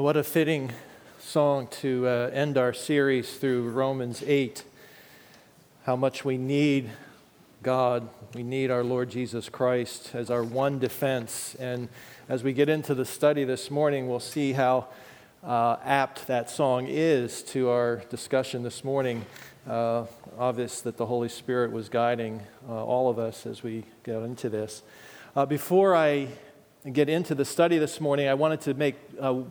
What a fitting song to uh, end our series through Romans 8. How much we need God, we need our Lord Jesus Christ as our one defense. And as we get into the study this morning, we'll see how uh, apt that song is to our discussion this morning. Uh, obvious that the Holy Spirit was guiding uh, all of us as we go into this. Uh, before I get into the study this morning, I wanted to make uh,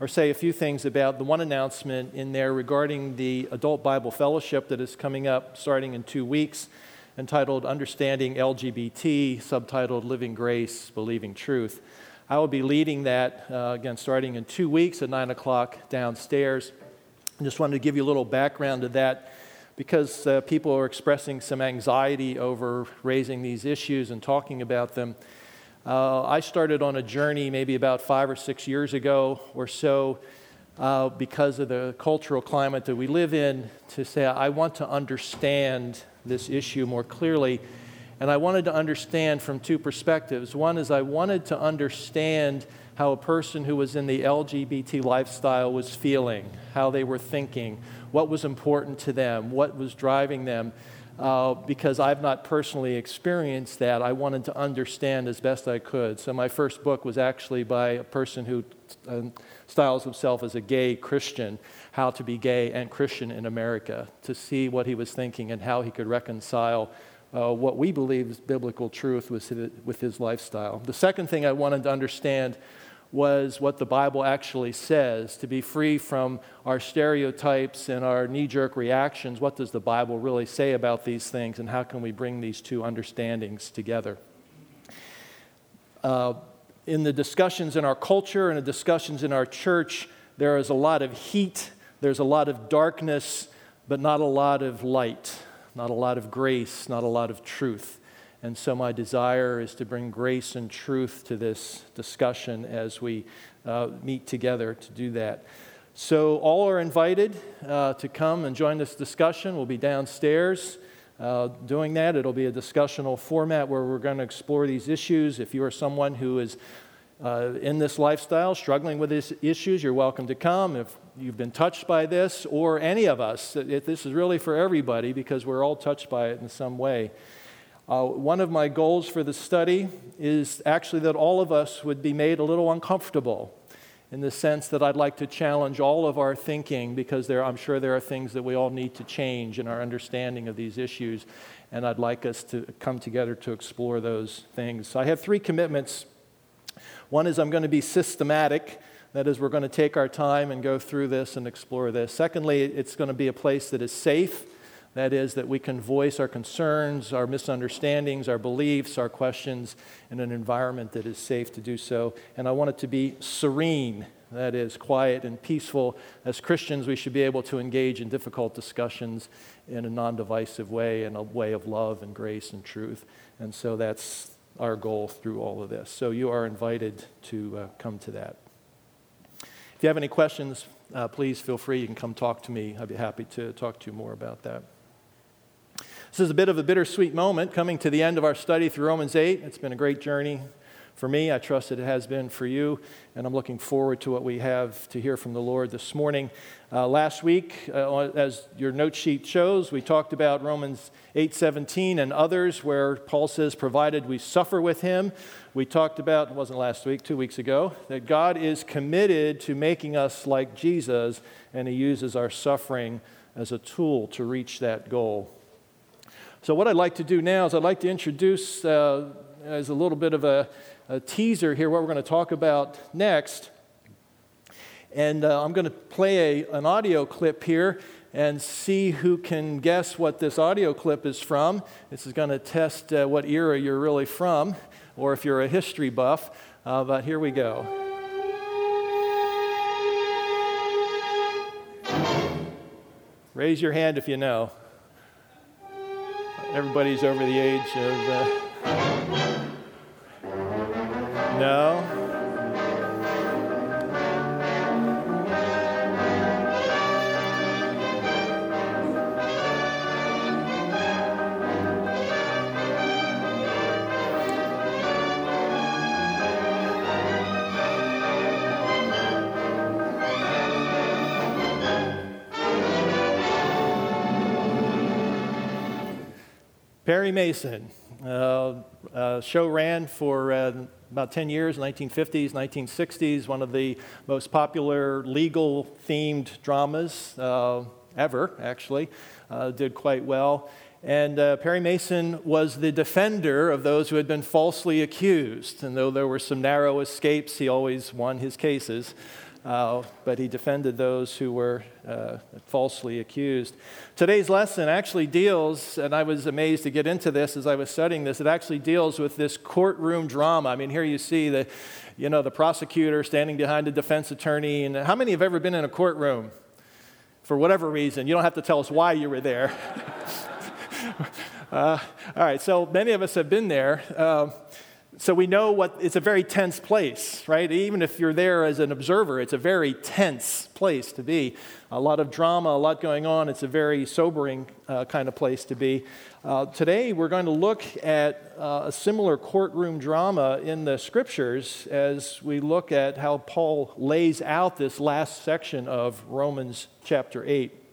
or say a few things about the one announcement in there regarding the Adult Bible Fellowship that is coming up starting in two weeks, entitled Understanding LGBT, subtitled Living Grace, Believing Truth. I will be leading that uh, again starting in two weeks at 9 o'clock downstairs. I just wanted to give you a little background to that because uh, people are expressing some anxiety over raising these issues and talking about them. Uh, I started on a journey maybe about five or six years ago or so uh, because of the cultural climate that we live in to say, I want to understand this issue more clearly. And I wanted to understand from two perspectives. One is I wanted to understand how a person who was in the LGBT lifestyle was feeling, how they were thinking, what was important to them, what was driving them uh, because I've not personally experienced that. I wanted to understand as best I could. So, my first book was actually by a person who uh, styles himself as a gay Christian, How to Be Gay and Christian in America, to see what he was thinking and how he could reconcile. Uh, what we believe is biblical truth with his, with his lifestyle. The second thing I wanted to understand was what the Bible actually says, to be free from our stereotypes and our knee jerk reactions. What does the Bible really say about these things, and how can we bring these two understandings together? Uh, in the discussions in our culture and the discussions in our church, there is a lot of heat, there's a lot of darkness, but not a lot of light, not a lot of grace, not a lot of truth. And so, my desire is to bring grace and truth to this discussion as we uh, meet together to do that. So, all are invited uh, to come and join this discussion. We'll be downstairs uh, doing that. It'll be a discussional format where we're going to explore these issues. If you are someone who is uh, in this lifestyle, struggling with these issues, you're welcome to come. If you've been touched by this, or any of us, this is really for everybody because we're all touched by it in some way. Uh, one of my goals for the study is actually that all of us would be made a little uncomfortable in the sense that I'd like to challenge all of our thinking because there, I'm sure there are things that we all need to change in our understanding of these issues, and I'd like us to come together to explore those things. So I have three commitments. One is I'm going to be systematic. That is, we're going to take our time and go through this and explore this. Secondly, it's going to be a place that is safe that is, that we can voice our concerns, our misunderstandings, our beliefs, our questions in an environment that is safe to do so. And I want it to be serene, that is, quiet and peaceful. As Christians, we should be able to engage in difficult discussions in a non divisive way, in a way of love and grace and truth. And so that's our goal through all of this. So you are invited to uh, come to that. If you have any questions, uh, please feel free. You can come talk to me. I'd be happy to talk to you more about that. This is a bit of a bittersweet moment coming to the end of our study through Romans 8. It's been a great journey for me. I trust that it has been for you, and I'm looking forward to what we have to hear from the Lord this morning. Uh, last week, uh, as your note sheet shows, we talked about Romans 8:17 and others, where Paul says, "Provided we suffer with Him." We talked about it wasn't last week, two weeks ago, that God is committed to making us like Jesus, and He uses our suffering as a tool to reach that goal. So, what I'd like to do now is I'd like to introduce, uh, as a little bit of a, a, teaser here, what we're going to talk about next. And uh, I'm going to play a, an audio clip here and see who can guess what this audio clip is from. This is going to test uh, what era you're really from, or if you're a history buff. Uh, but here we go. Raise your hand if you know. Everybody's over the age of. Uh, no? Perry Mason. Uh, uh, show ran for uh, about 10 years, 1950s, 1960s, one of the most popular legal themed dramas uh, ever, actually. Uh, did quite well. And uh, Perry Mason was the defender of those who had been falsely accused. And though there were some narrow escapes, he always won his cases uh, but he defended those who were uh, falsely accused. Today's lesson actually deals, and I was amazed to get into this as I was studying this, it actually deals with this courtroom drama. I mean, here you see the, you know, the prosecutor standing behind the defense attorney. And how many have ever been in a courtroom? For whatever reason, you don't have to tell us why you were there. uh, all right, so many of us have been there. So we know what it's a very tense place, right? Even if you're there as an observer, it's a very tense place to be. A lot of drama, a lot going on. It's a very sobering uh, kind of place to be. Uh, today, we're going to look at uh, a similar courtroom drama in the scriptures as we look at how Paul lays out this last section of Romans chapter 8.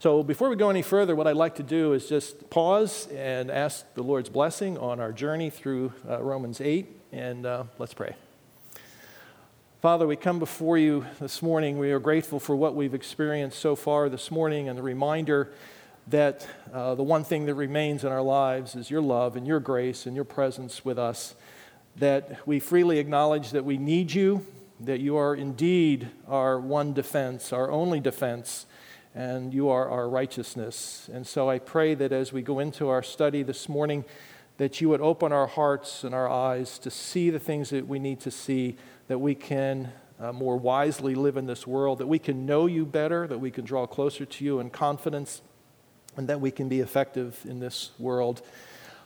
So before we go any further, what I'd like to do is just pause and ask the Lord's blessing on our journey through uh, Romans 8, and uh, let's pray. Father, we come before you this morning. We are grateful for what we've experienced so far this morning and the reminder that uh, the one thing that remains in our lives is your love and your grace and your presence with us. That we freely acknowledge that we need you, that you are indeed our one defense, our only defense and you are our righteousness. And so I pray that as we go into our study this morning, that you would open our hearts and our eyes to see the things that we need to see, that we can uh, more wisely live in this world, that we can know you better, that we can draw closer to you in confidence, and that we can be effective in this world.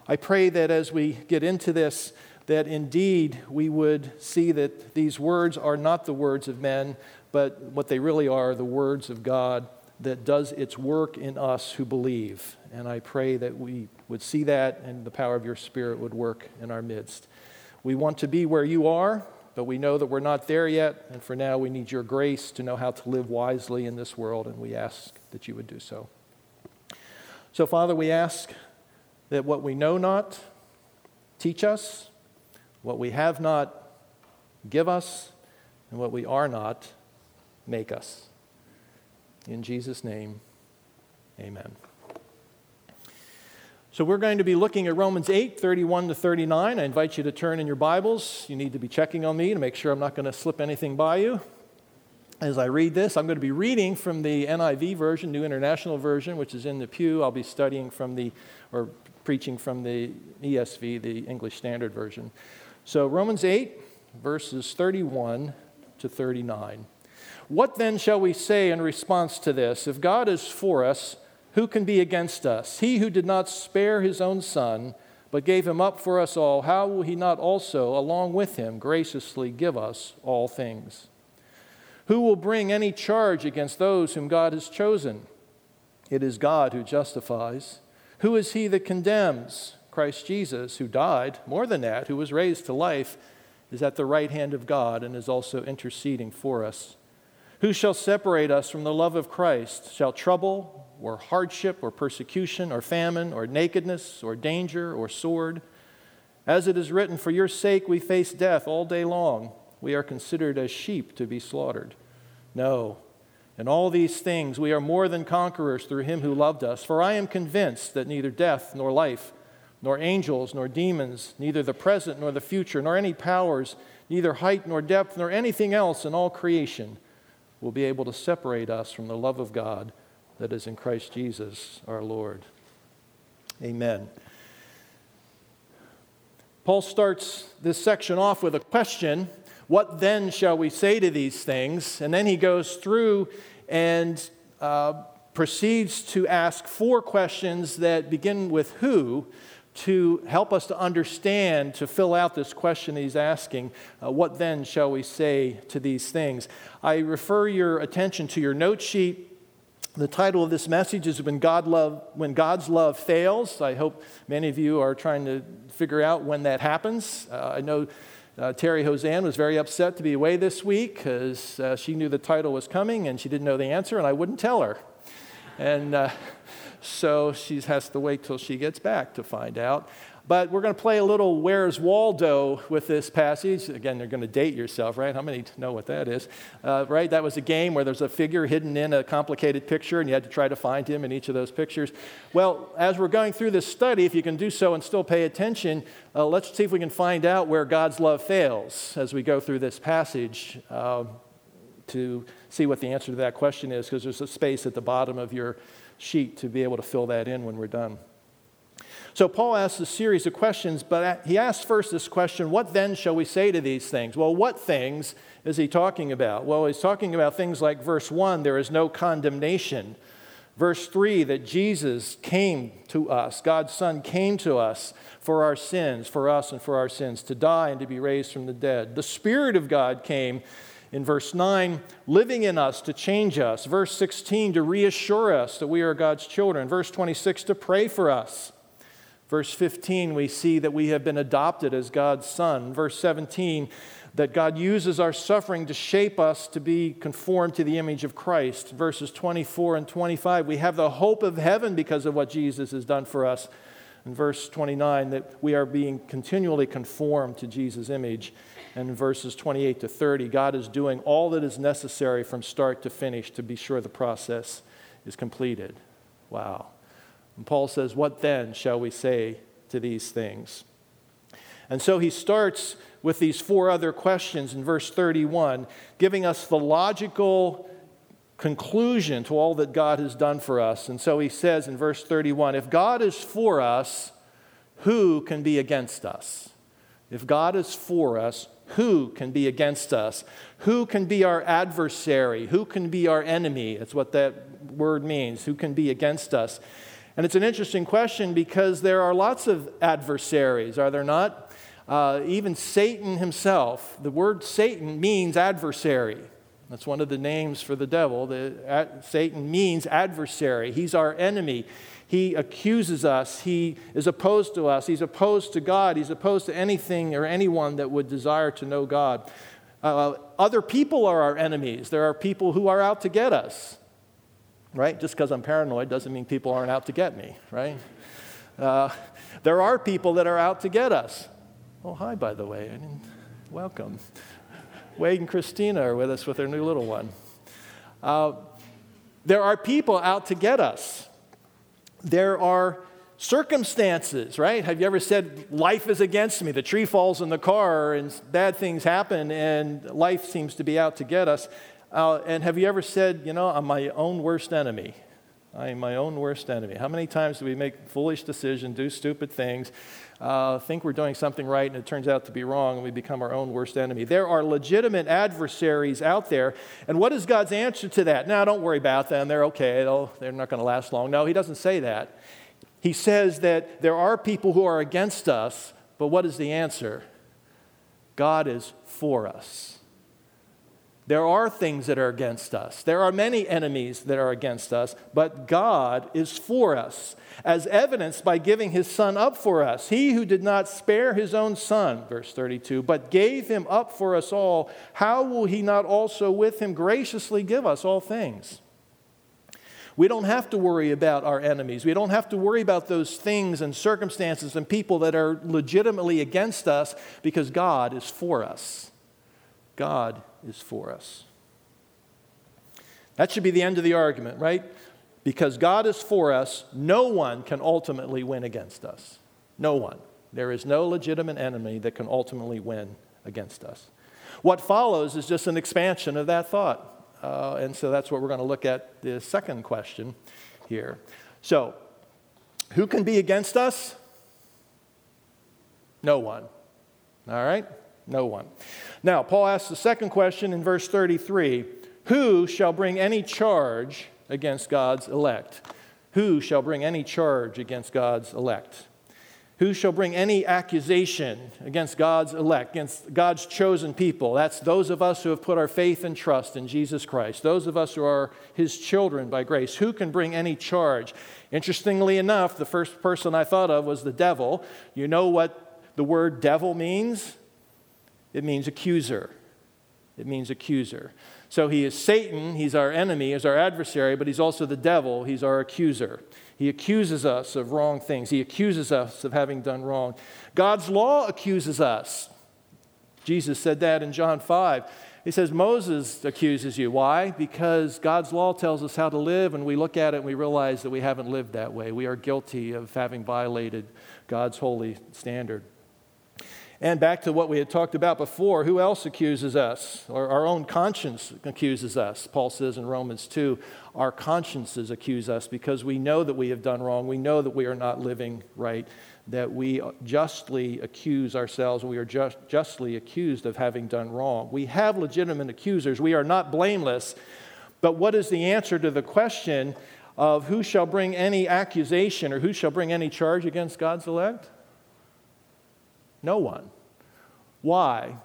I pray that as we get into this, that indeed we would see that these words are not the words of men, but what they really are, the words of God that does its work in us who believe. And I pray that we would see that and the power of your Spirit would work in our midst. We want to be where you are, but we know that we're not there yet. And for now, we need your grace to know how to live wisely in this world, and we ask that you would do so. So, Father, we ask that what we know not, teach us, what we have not, give us, and what we are not, make us. In Jesus' name, amen. So we're going to be looking at Romans 8, 31 to 39. I invite you to turn in your Bibles. You need to be checking on me to make sure I'm not going to slip anything by you. As I read this, I'm going to be reading from the NIV version, New International Version, which is in the pew. I'll be studying from the, or preaching from the ESV, the English Standard Version. So Romans 8, verses 31 to 39. What then shall we say in response to this? If God is for us, who can be against us? He who did not spare his own son, but gave him up for us all, how will he not also, along with him, graciously give us all things? Who will bring any charge against those whom God has chosen? It is God who justifies. Who is he that condemns? Christ Jesus, who died, more than that, who was raised to life, is at the right hand of God and is also interceding for us. Who shall separate us from the love of Christ? Shall trouble, or hardship, or persecution, or famine, or nakedness, or danger, or sword? As it is written, For your sake we face death all day long. We are considered as sheep to be slaughtered. No. In all these things we are more than conquerors through him who loved us. For I am convinced that neither death nor life, nor angels nor demons, neither the present nor the future, nor any powers, neither height nor depth, nor anything else in all creation will be able to separate us from the love of God that is in Christ Jesus our Lord. Amen. Paul starts this section off with a question What then shall we say to these things? And then he goes through and uh, proceeds to ask four questions that begin with who to help us to understand, to fill out this question he's asking, uh, what then shall we say to these things? I refer your attention to your note sheet. The title of this message is when, God love, when God's Love Fails. I hope many of you are trying to figure out when that happens. Uh, I know uh, Terry Hosan was very upset to be away this week because uh, she knew the title was coming and she didn't know the answer, and I wouldn't tell her. And uh, so she has to wait till she gets back to find out. But we're going to play a little Where's Waldo with this passage. Again, you're going to date yourself, right? How many know what that is? Uh, right? That was a game where there's a figure hidden in a complicated picture, and you had to try to find him in each of those pictures. Well, as we're going through this study, if you can do so and still pay attention, uh, let's see if we can find out where God's love fails as we go through this passage. Uh, to see what the answer to that question is, because there's a space at the bottom of your sheet to be able to fill that in when we're done. So Paul asks a series of questions, but he asks first this question what then shall we say to these things? Well, what things is he talking about? Well, he's talking about things like verse 1 there is no condemnation. Verse 3 that Jesus came to us, God's Son came to us for our sins, for us and for our sins, to die and to be raised from the dead. The Spirit of God came in verse 9, living in us to change us. Verse 16, to reassure us that we are God's children. Verse 26, to pray for us. Verse 15, we see that we have been adopted as God's son. Verse 17, that God uses our suffering to shape us to be conformed to the image of Christ. Verses 24 and 25, we have the hope of heaven because of what Jesus has done for us. In verse 29, that we are being continually conformed to Jesus' image. And verses 28 to 30, God is doing all that is necessary from start to finish to be sure the process is completed. Wow. And Paul says, What then shall we say to these things? And so he starts with these four other questions in verse 31, giving us the logical conclusion to all that God has done for us. And so he says in verse 31 If God is for us, who can be against us? If God is for us, who can be against us? Who can be our adversary? Who can be our enemy? That's what that word means. Who can be against us? And it's an interesting question because there are lots of adversaries, are there not? Uh, even Satan himself, the word Satan means adversary. That's one of the names for the devil. The, ad, Satan means adversary. He's our enemy. He accuses us. He is opposed to us. He's opposed to God. He's opposed to anything or anyone that would desire to know God. Uh, other people are our enemies. There are people who are out to get us right? Just because I'm paranoid doesn't mean people aren't out to get me, right? Uh, there are people that are out to get us. Oh, hi, by the way. welcome. Wade and Christina are with us with their new little one. Uh, there are people out to get us. There are circumstances, right? Have you ever said, Life is against me? The tree falls in the car and bad things happen and life seems to be out to get us. Uh, and have you ever said, you know, I'm my own worst enemy? I am my own worst enemy. How many times do we make foolish decisions, do stupid things, uh, think we're doing something right, and it turns out to be wrong, and we become our own worst enemy? There are legitimate adversaries out there. And what is God's answer to that? Now, don't worry about them. They're okay. They'll, they're not going to last long. No, He doesn't say that. He says that there are people who are against us, but what is the answer? God is for us. There are things that are against us. There are many enemies that are against us, but God is for us, as evidenced by giving his Son up for us. He who did not spare his own Son, verse 32, but gave him up for us all, how will he not also with him graciously give us all things? We don't have to worry about our enemies. We don't have to worry about those things and circumstances and people that are legitimately against us because God is for us. God is for us. That should be the end of the argument, right? Because God is for us, no one can ultimately win against us. No one. There is no legitimate enemy that can ultimately win against us. What follows is just an expansion of that thought. Uh, and so that's what we're going to look at the second question here. So, who can be against us? No one. All right? No one. Now, Paul asks the second question in verse 33 Who shall bring any charge against God's elect? Who shall bring any charge against God's elect? Who shall bring any accusation against God's elect, against God's chosen people? That's those of us who have put our faith and trust in Jesus Christ, those of us who are his children by grace. Who can bring any charge? Interestingly enough, the first person I thought of was the devil. You know what the word devil means? It means accuser. It means accuser. So he is Satan, he's our enemy, he's our adversary, but he's also the devil, he's our accuser. He accuses us of wrong things. He accuses us of having done wrong. God's law accuses us. Jesus said that in John 5. He says, Moses accuses you. Why? Because God's law tells us how to live, and we look at it and we realize that we haven't lived that way. We are guilty of having violated God's holy standard. And back to what we had talked about before, who else accuses us? Or our own conscience accuses us. Paul says in Romans 2 our consciences accuse us because we know that we have done wrong. We know that we are not living right, that we justly accuse ourselves we are just, justly accused of having done wrong. We have legitimate accusers. We are not blameless. But what is the answer to the question of who shall bring any accusation or who shall bring any charge against God's elect? No one. Why?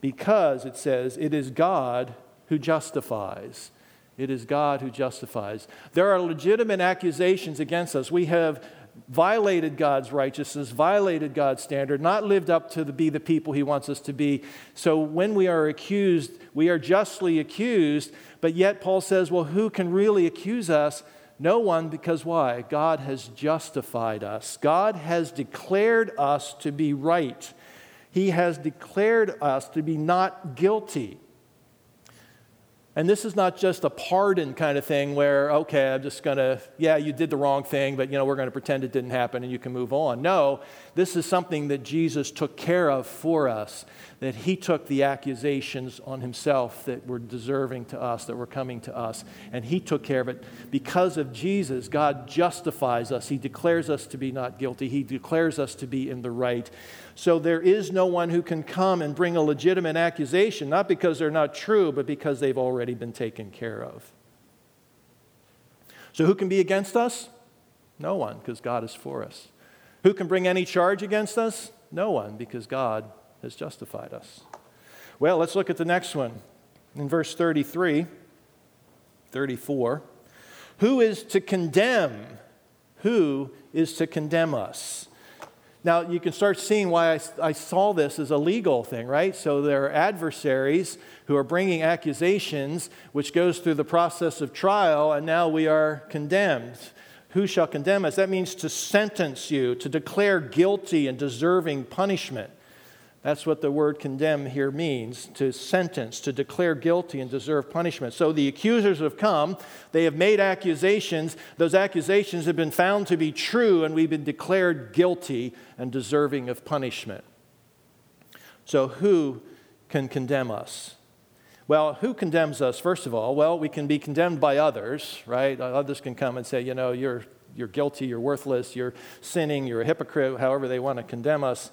Because it says it is God who justifies. It is God who justifies. There are legitimate accusations against us. We have violated God's righteousness, violated God's standard, not lived up to the, be the people He wants us to be. So when we are accused, we are justly accused, but yet Paul says, well, who can really accuse us? No one, because why? God has justified us. God has declared us to be right. He has declared us to be not guilty. And this is not just a pardon kind of thing where, okay, I'm just going to, yeah, you did the wrong thing, but you know, we're going to pretend it didn't happen and you can move on. No, this is something that Jesus took care of for us, that he took the accusations on himself that were deserving to us, that were coming to us, and he took care of it. Because of Jesus, God justifies us. He declares us to be not guilty, he declares us to be in the right. So there is no one who can come and bring a legitimate accusation, not because they're not true, but because they've already been taken care of. So who can be against us? No one, because God is for us. Who can bring any charge against us? No one, because God has justified us. Well, let's look at the next one. In verse 33, 34, who is to condemn? Who is to condemn us? Now, you can start seeing why I, I, saw this as a legal thing, right? So there are adversaries who are bringing accusations, which goes through the process of trial, and now we are condemned. Who shall condemn us? That means to sentence you, to declare guilty and deserving punishment. That's what the word condemn here means to sentence, to declare guilty and deserve punishment. So the accusers have come, they have made accusations. Those accusations have been found to be true, and we've been declared guilty and deserving of punishment. So who can condemn us? Well, who condemns us, first of all? Well, we can be condemned by others, right? Others can come and say, you know, you're, you're guilty, you're worthless, you're sinning, you're a hypocrite, however they want to condemn us.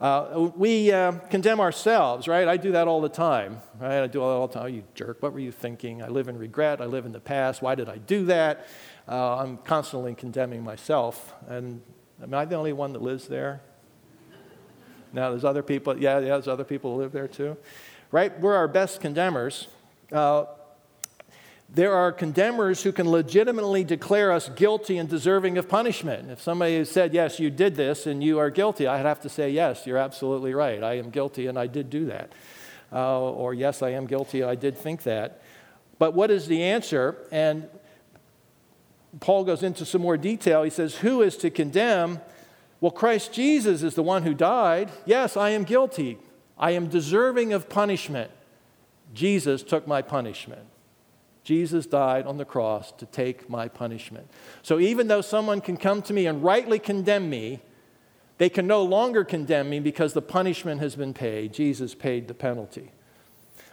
Uh, we uh, condemn ourselves, right? I do that all the time, right? I do all the time. Oh, you jerk, what were you thinking? I live in regret. I live in the past. Why did I do that? Uh, I'm constantly condemning myself. And am I the only one that lives there? Now, there's other people. Yeah, yeah, there's other people who live there too, right? We're our best condemners. Uh, there are condemners who can legitimately declare us guilty and deserving of punishment. If somebody said, Yes, you did this and you are guilty, I'd have to say, Yes, you're absolutely right. I am guilty and I did do that. Uh, or, Yes, I am guilty, I did think that. But what is the answer? And Paul goes into some more detail. He says, Who is to condemn? Well, Christ Jesus is the one who died. Yes, I am guilty. I am deserving of punishment. Jesus took my punishment. Jesus died on the cross to take my punishment. So even though someone can come to me and rightly condemn me, they can no longer condemn me because the punishment has been paid. Jesus paid the penalty.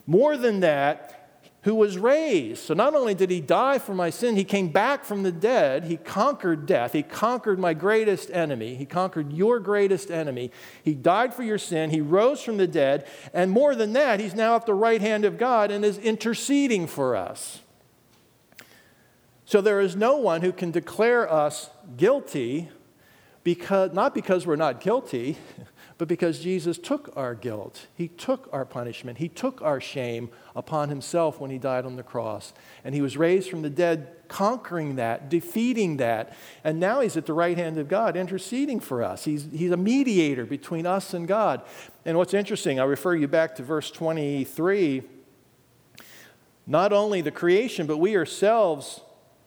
More than that, who was raised. So not only did he die for my sin, he came back from the dead. He conquered death. He conquered my greatest enemy. He conquered your greatest enemy. He died for your sin. He rose from the dead. And more than that, he's now at the right hand of God and is interceding for us. So there is no one who can declare us guilty because not because we're not guilty, but because Jesus took our guilt. He took our punishment. He took our shame upon himself when he died on the cross. And he was raised from the dead, conquering that, defeating that. And now he's at the right hand of God, interceding for us. He's, he's a mediator between us and God. And what's interesting, I refer you back to verse 23. Not only the creation, but we ourselves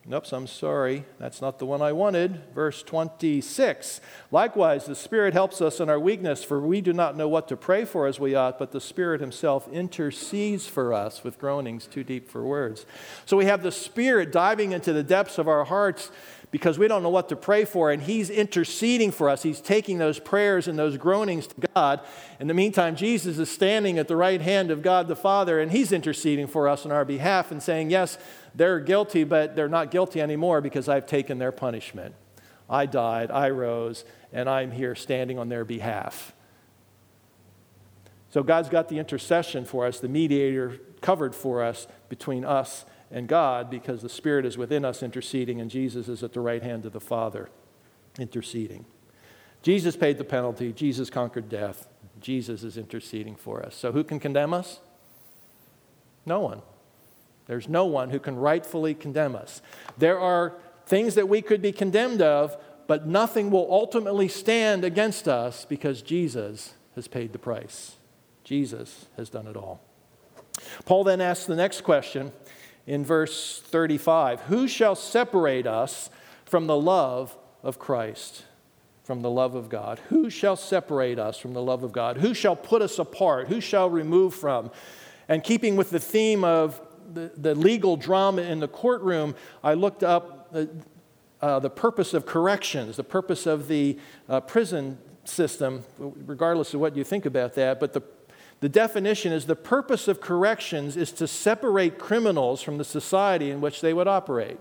Nope, I'm sorry. That's not the one I wanted. Verse 26. Likewise, the Spirit helps us in our weakness, for we do not know what to pray for as we ought, but the Spirit Himself intercedes for us with groanings too deep for words. So we have the Spirit diving into the depths of our hearts because we don't know what to pray for, and He's interceding for us. He's taking those prayers and those groanings to God. In the meantime, Jesus is standing at the right hand of God the Father, and He's interceding for us on our behalf and saying, Yes, they're guilty, but they're not guilty anymore because I've taken their punishment. I died, I rose, and I'm here standing on their behalf. So God's got the intercession for us, the mediator covered for us between us and God because the Spirit is within us interceding, and Jesus is at the right hand of the Father interceding. Jesus paid the penalty, Jesus conquered death, Jesus is interceding for us. So, who can condemn us? No one. There's no one who can rightfully condemn us. There are things that we could be condemned of, but nothing will ultimately stand against us because Jesus has paid the price. Jesus has done it all. Paul then asks the next question in verse 35 Who shall separate us from the love of Christ? From the love of God? Who shall separate us from the love of God? Who shall put us apart? Who shall remove from? And keeping with the theme of the, the legal drama in the courtroom, I looked up the, uh, the purpose of corrections, the purpose of the uh, prison system, regardless of what you think about that. But the the definition is the purpose of corrections is to separate criminals from the society in which they would operate.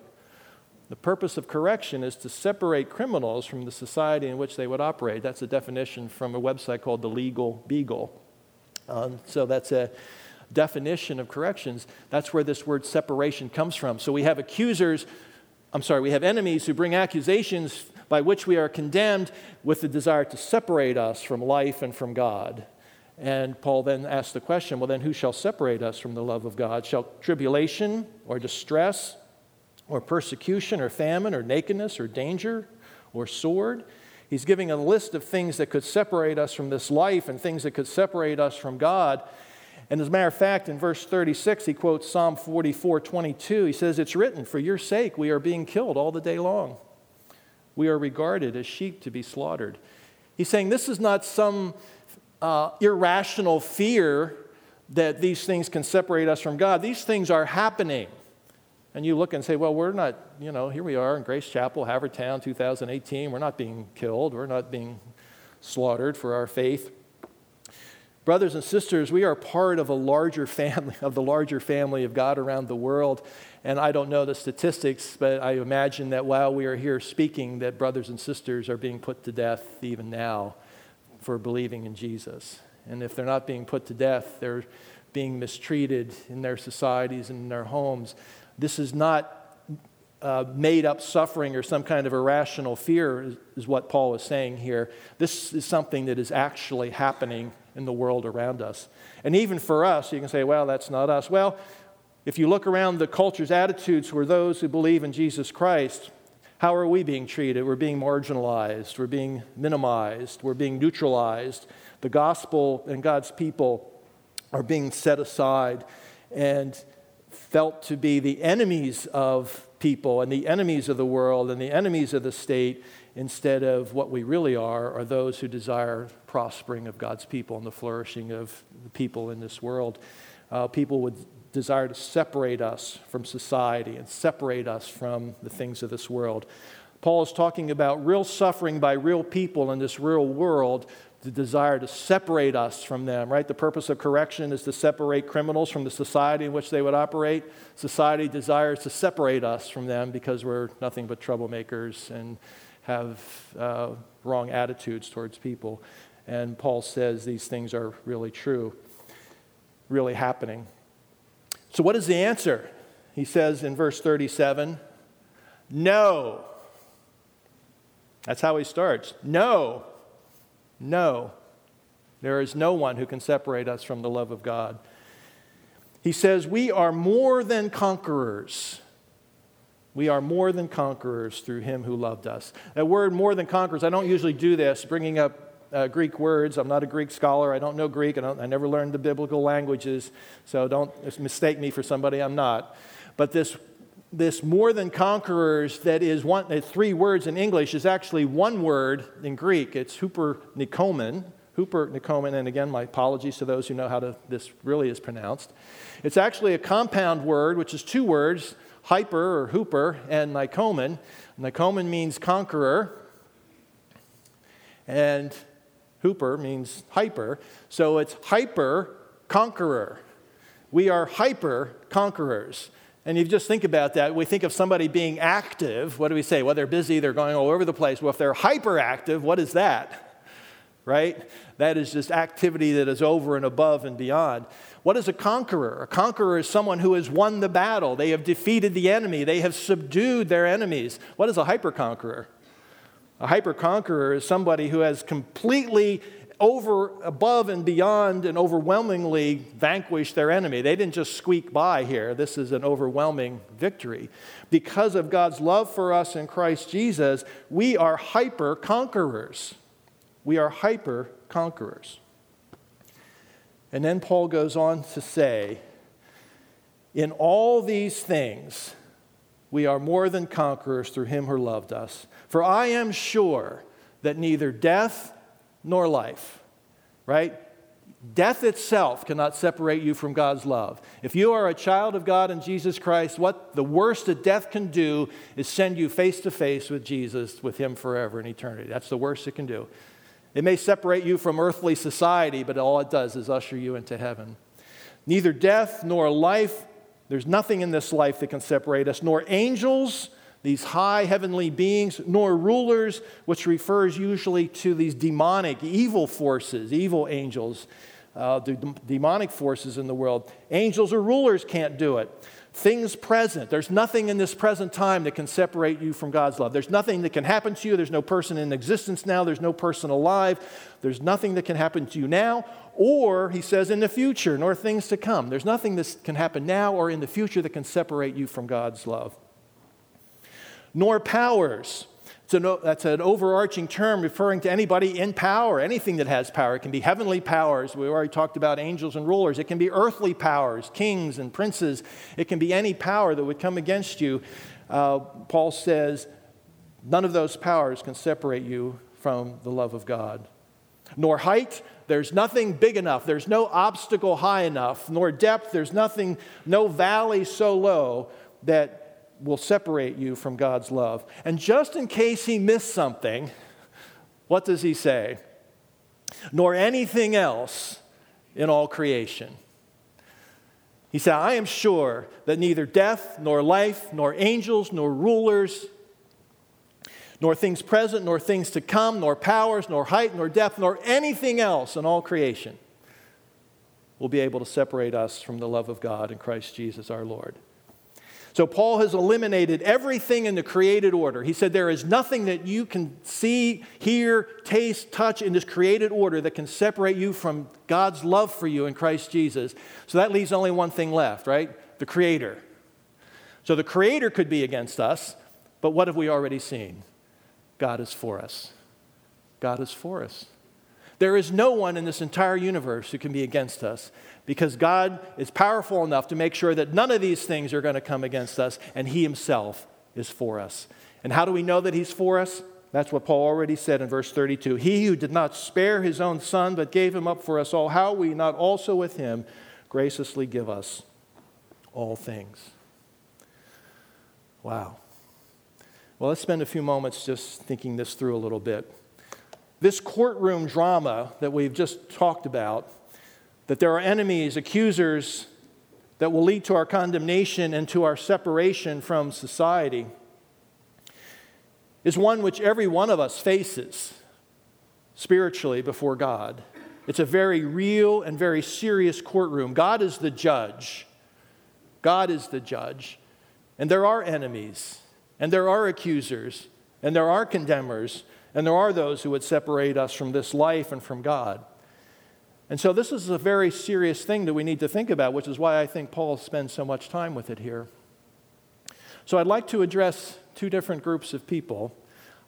The purpose of correction is to separate criminals from the society in which they would operate. That's a definition from a website called the Legal Beagle. Um, so that's a definition of corrections. That's where this word separation comes from. So we have accusers, I'm sorry, we have enemies who bring accusations by which we are condemned with the desire to separate us from life and from God. And Paul then asks the question well, then who shall separate us from the love of God? Shall tribulation or distress or persecution or famine or nakedness or danger or sword? He's giving a list of things that could separate us from this life and things that could separate us from God. And as a matter of fact, in verse 36, he quotes Psalm 44 22. He says, It's written, For your sake we are being killed all the day long. We are regarded as sheep to be slaughtered. He's saying this is not some uh, irrational fear that these things can separate us from God. These things are happening. And you look and say, well, we're not, you know, here we are in Grace Chapel, Havertown, 2018. We're not being killed. We're not being slaughtered for our faith. Brothers and sisters, we are part of a larger family, of the larger family of God around the world. And I don't know the statistics, but I imagine that while we are here speaking, that brothers and sisters are being put to death even now for believing in Jesus. And if they're not being put to death, they're being mistreated in their societies and in their homes. This is not uh, made up suffering or some kind of irrational fear, is, is what Paul is saying here. This is something that is actually happening in the world around us. And even for us, you can say, well, that's not us. Well, if you look around the culture's attitudes for those who believe in Jesus Christ, how are we being treated? We're being marginalized, we're being minimized, we're being neutralized. The gospel and God's people are being set aside and felt to be the enemies of people and the enemies of the world and the enemies of the state instead of what we really are are those who desire prospering of God's people and the flourishing of the people in this world. Uh, people would desire to separate us from society and separate us from the things of this world. Paul is talking about real suffering by real people in this real world, the desire to separate us from them, right? The purpose of correction is to separate criminals from the society in which they would operate. Society desires to separate us from them because we're nothing but troublemakers and have uh, wrong attitudes towards people. And Paul says these things are really true, really happening. So, what is the answer? He says in verse 37 No. That's how he starts. No. No. There is no one who can separate us from the love of God. He says, We are more than conquerors. We are more than conquerors through him who loved us. That word, more than conquerors, I don't usually do this, bringing up uh, Greek words. I'm not a Greek scholar. I don't know Greek. I, I never learned the biblical languages. So don't mistake me for somebody I'm not. But this this more than conquerors that is one, uh, three words in English is actually one word in Greek. It's huper nikomen. Hooper nikomen, and again, my apologies to those who know how to, this really is pronounced. It's actually a compound word, which is two words, hyper or hooper and nikomen. Nikomen means conqueror, and hooper means hyper. So it's hyper conqueror. We are hyper conquerors. And you just think about that. We think of somebody being active. What do we say? Well, they're busy, they're going all over the place. Well, if they're hyperactive, what is that? Right? That is just activity that is over and above and beyond. What is a conqueror? A conqueror is someone who has won the battle. They have defeated the enemy, they have subdued their enemies. What is a hyper conqueror? A hyper conqueror is somebody who has completely over, above and beyond and overwhelmingly vanquished their enemy. They didn't just squeak by here. This is an overwhelming victory. Because of God's love for us in Christ Jesus, we are hyper conquerors. We are hyper conquerors. And then Paul goes on to say, In all these things, we are more than conquerors through him who loved us. For I am sure that neither death nor life, right? Death itself cannot separate you from God's love. If you are a child of God in Jesus Christ, what the worst that death can do is send you face to face with Jesus, with Him forever in eternity. That's the worst it can do. It may separate you from earthly society, but all it does is usher you into heaven. Neither death nor life, there's nothing in this life that can separate us, nor angels these high heavenly beings, nor rulers, which refers usually to these demonic, evil forces, evil angels, uh, the demonic forces in the world. Angels or rulers can't do it. Things present. There's nothing in this present time that can separate you from God's love. There's nothing that can happen to you. There's no person in existence now. There's no person alive. There's nothing that can happen to you now, or, he says, in the future, nor things to come. There's nothing that can happen now or in the future that can separate you from God's love nor powers. An, that's an overarching term referring to anybody in power, anything that has power. It can be heavenly powers. We already talked about angels and rulers. It can be earthly powers, kings and princes. It can be any power that would come against you. Uh, Paul says, none of those powers can separate you from the love of God. Nor height, there's nothing big enough. There's no obstacle high enough. Nor depth, there's nothing, no valley so low that will separate you from God's love. And just in case he missed something, what does he say? Nor anything else in all creation. He said, I am sure that neither death, nor life, nor angels, nor rulers, nor things present, nor things to come, nor powers, nor height, nor depth, nor anything else in all creation will be able to separate us from the love of God in Christ Jesus our Lord. So Paul has eliminated everything in the created order. He said there is nothing that you can see, hear, taste, touch in this created order that can separate you from God's love for you in Christ Jesus. So that leaves only one thing left, right? The creator. So the creator could be against us, but what have we already seen? God is for us. God is for us. There is no one in this entire universe who can be against us because God is powerful enough to make sure that none of these things are going to come against us, and He Himself is for us. And how do we know that He's for us? That's what Paul already said in verse 32. He who did not spare his own son, but gave him up for us all, how we not also with him graciously give us all things? Wow. Well, let's spend a few moments just thinking this through a little bit. This courtroom drama that we've just talked about that there are enemies, accusers that will lead to our condemnation and to our separation from society, is one which every one of us faces spiritually before God. It's a very real and very serious courtroom. God is the judge. God is the judge. And there are enemies, and there are accusers, and there are condemners, and there are those who would separate us from this life and from God. And so, this is a very serious thing that we need to think about, which is why I think Paul spends so much time with it here. So, I'd like to address two different groups of people.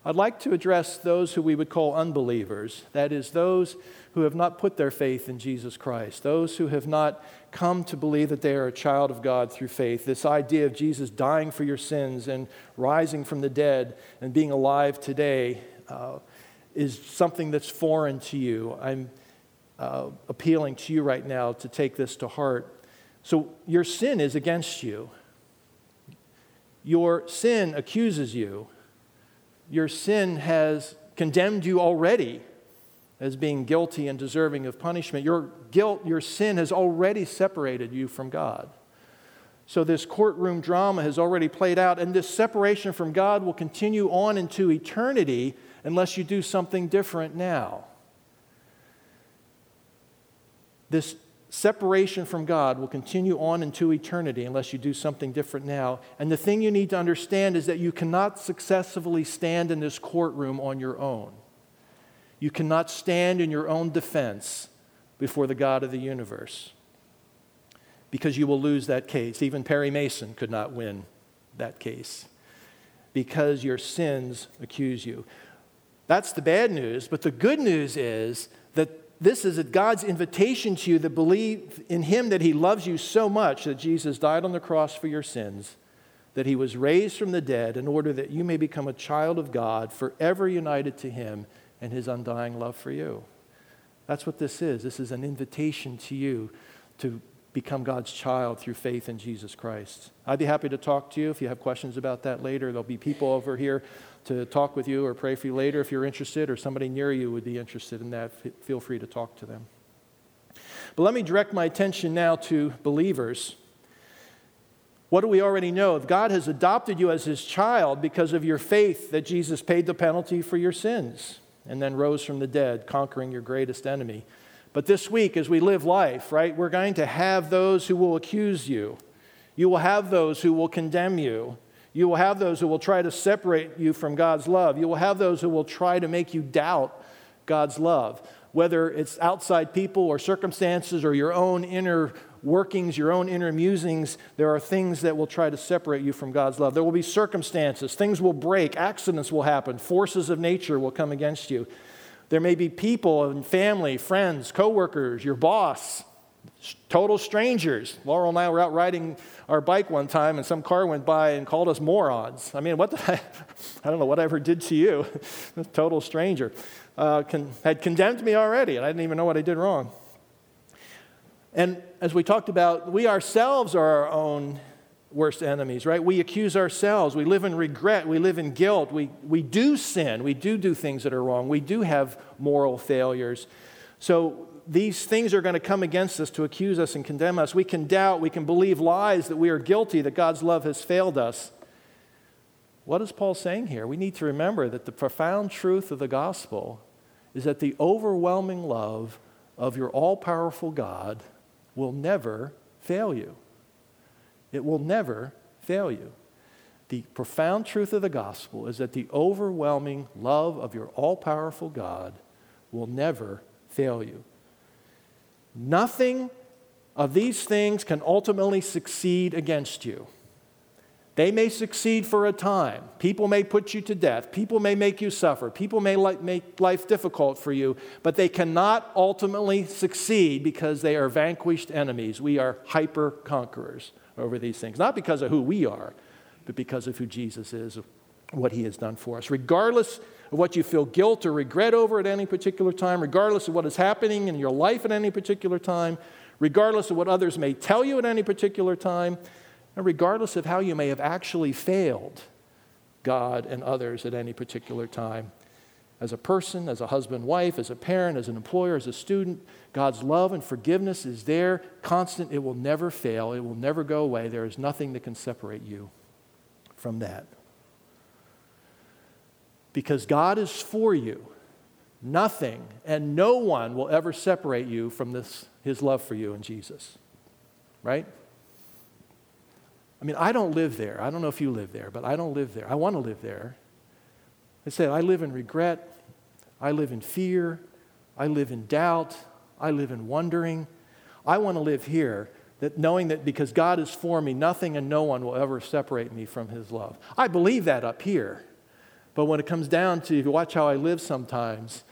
I'd like to address those who we would call unbelievers, that is, those who have not put their faith in Jesus Christ, those who have not come to believe that they are a child of God through faith. This idea of Jesus dying for your sins and rising from the dead and being alive today uh, is something that's foreign to you. I'm uh, appealing to you right now to take this to heart. So, your sin is against you. Your sin accuses you. Your sin has condemned you already as being guilty and deserving of punishment. Your guilt, your sin has already separated you from God. So, this courtroom drama has already played out, and this separation from God will continue on into eternity unless you do something different now. This separation from God will continue on into eternity unless you do something different now. And the thing you need to understand is that you cannot successfully stand in this courtroom on your own. You cannot stand in your own defense before the God of the universe because you will lose that case. Even Perry Mason could not win that case because your sins accuse you. That's the bad news, but the good news is that this is God's invitation to you to believe in Him that He loves you so much that Jesus died on the cross for your sins, that He was raised from the dead in order that you may become a child of God, forever united to Him and his undying love for you. That's what this is. This is an invitation to you to become God's child through faith in Jesus Christ. I'd be happy to talk to you if you have questions about that later. There'll be people over here to talk with you or pray for you later if you're interested, or somebody near you would be interested in that. Feel free to talk to them. But let me direct my attention now to believers. What do we already know? If God has adopted you as his child because of your faith that Jesus paid the penalty for your sins and then rose from the dead, conquering your greatest enemy. But this week, as we live life, right, we're going to have those who will accuse you. You will have those who will condemn you. You will have those who will try to separate you from God's love. You will have those who will try to make you doubt God's love, whether it's outside people or circumstances or your own inner workings, your own inner musings, there are things that will try to separate you from God's love. There will be circumstances, things will break, accidents will happen, forces of nature will come against you. There may be people and family, friends, coworkers, your boss, total strangers. Laurel and I were out riding our bike one time, and some car went by and called us morons. I mean, what I, I don't know what I ever did to you. total stranger uh, con, had condemned me already, and I didn't even know what I did wrong. And as we talked about, we ourselves are our own worst enemies, right? We accuse ourselves. We live in regret. We live in guilt. We, we do sin. We do do things that are wrong. We do have moral failures. So these things are going to come against us to accuse us and condemn us. We can doubt. We can believe lies that we are guilty, that God's love has failed us. What is Paul saying here? We need to remember that the profound truth of the gospel is that the overwhelming love of your all powerful God will never fail you. It will never fail you. The profound truth of the gospel is that the overwhelming love of your all powerful God will never fail you. Nothing of these things can ultimately succeed against you. They may succeed for a time. People may put you to death. People may make you suffer. People may make life difficult for you, but they cannot ultimately succeed because they are vanquished enemies. We are hyper conquerors over these things, not because of who we are, but because of who Jesus is, what he has done for us. Regardless of what you feel guilt or regret over at any particular time, regardless of what is happening in your life at any particular time, regardless of what others may tell you at any particular time, and regardless of how you may have actually failed God and others at any particular time. As a person, as a husband, wife, as a parent, as an employer, as a student, God's love and forgiveness is there, constant. It will never fail. It will never go away. There is nothing that can separate you from that. Because God is for you. Nothing and no one will ever separate you from this, his love for you in Jesus. Right? I mean, I don't live there. I don't know if you live there, but I don't live there. I want to live there. I said, I live in regret. I live in fear. I live in doubt. I live in wondering. I want to live here, that knowing that because God is for me, nothing and no one will ever separate me from his love. I believe that up here. But when it comes down to, if you watch how I live sometimes,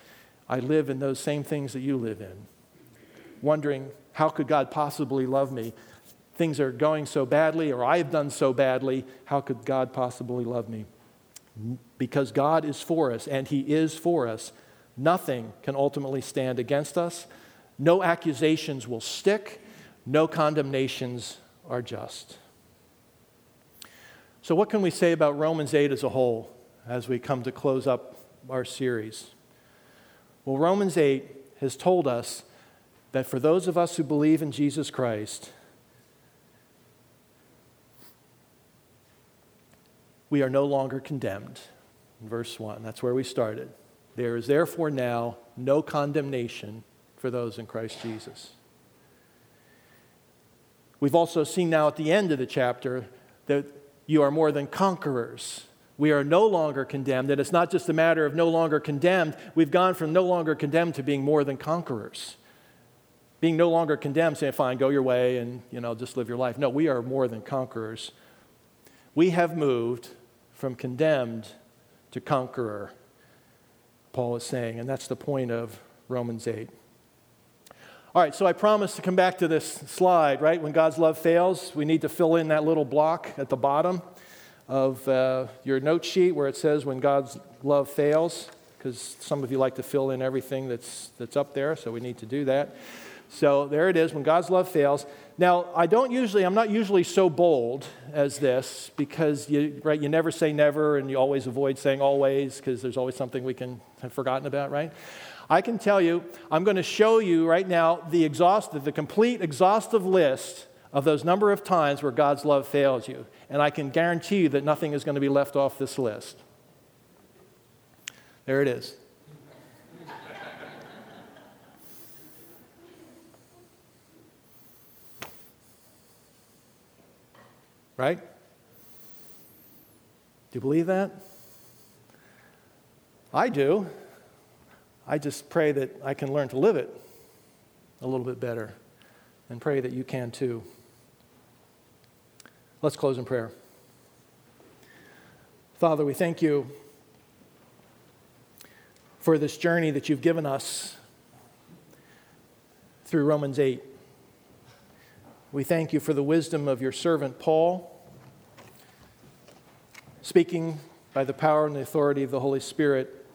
I live in those same things that you live in, wondering, how could God possibly love me? Things are going so badly, or I've done so badly, how could God possibly love me? Because God is for us, and He is for us, nothing can ultimately stand against us. No accusations will stick, no condemnations are just. So, what can we say about Romans 8 as a whole as we come to close up our series? Well, Romans 8 has told us that for those of us who believe in Jesus Christ, we are no longer condemned. In verse 1, that's where we started. There is therefore now no condemnation for those in Christ Jesus. We've also seen now at the end of the chapter that you are more than conquerors. We are no longer condemned. And it's not just a matter of no longer condemned. We've gone from no longer condemned to being more than conquerors. Being no longer condemned, saying, fine, go your way and, you know, just live your life. No, we are more than conquerors. We have moved from condemned to conqueror, Paul is saying. And that's the point of Romans 8. All right, so I promised to come back to this slide, right? When God's love fails, we need to fill in that little block at the bottom of uh, your note sheet where it says when God's love fails, because some of you like to fill in everything that's, that's up there, so we need to do that. So there it is, when God's love fails. Now, I don't usually, I'm not usually so bold as this because you, right, you never say never and you always avoid saying always because there's always something we can have forgotten about, right? I can tell you, I'm going to show you right now the exhaustive, the complete exhaustive list of those number of times where God's love fails you. And I can guarantee you that nothing is going to be left off this list. There it is. Right? Do you believe that? I do. I just pray that I can learn to live it a little bit better and pray that you can too. Let's close in prayer. Father, we thank you for this journey that you've given us through Romans 8. We thank you for the wisdom of your servant Paul, speaking by the power and the authority of the Holy Spirit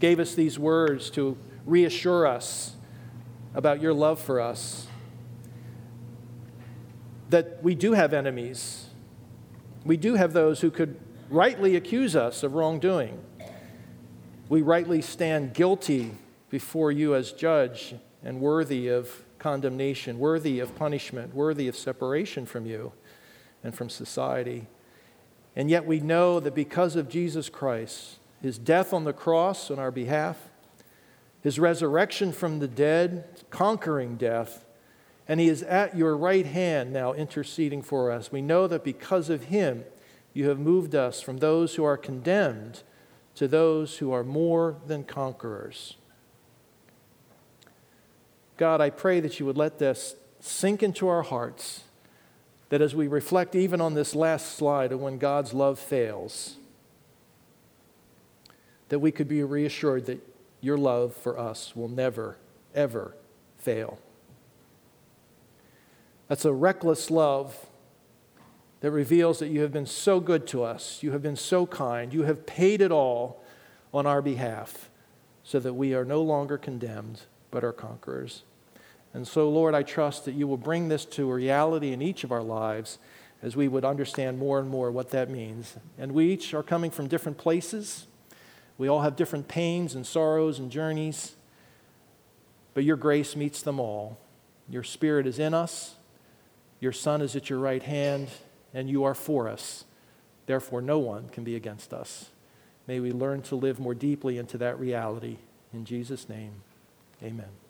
gave us these words to reassure us about your love for us. That we do have enemies. We do have those who could rightly accuse us of wrongdoing. We rightly stand guilty before you as judge and worthy of condemnation, worthy of punishment, worthy of separation from you and from society. And yet we know that because of Jesus Christ, his death on the cross on our behalf, his resurrection from the dead, conquering death, and he is at your right hand now interceding for us. We know that because of him, you have moved us from those who are condemned to those who are more than conquerors. God, I pray that you would let this sink into our hearts, that as we reflect even on this last slide of when God's love fails, that we could be reassured that your love for us will never, ever fail. That's a reckless love that reveals that you have been so good to us. You have been so kind. You have paid it all on our behalf so that we are no longer condemned, but are conquerors. And so, Lord, I trust that you will bring this to a reality in each of our lives as we would understand more and more what that means. And we each are coming from different places. We all have different pains and sorrows and journeys, but your grace meets them all. Your Spirit is in us, your Son is at your right hand, and you are for us. Therefore, no one can be against us. May we learn to live more deeply into that reality. In Jesus' name, amen.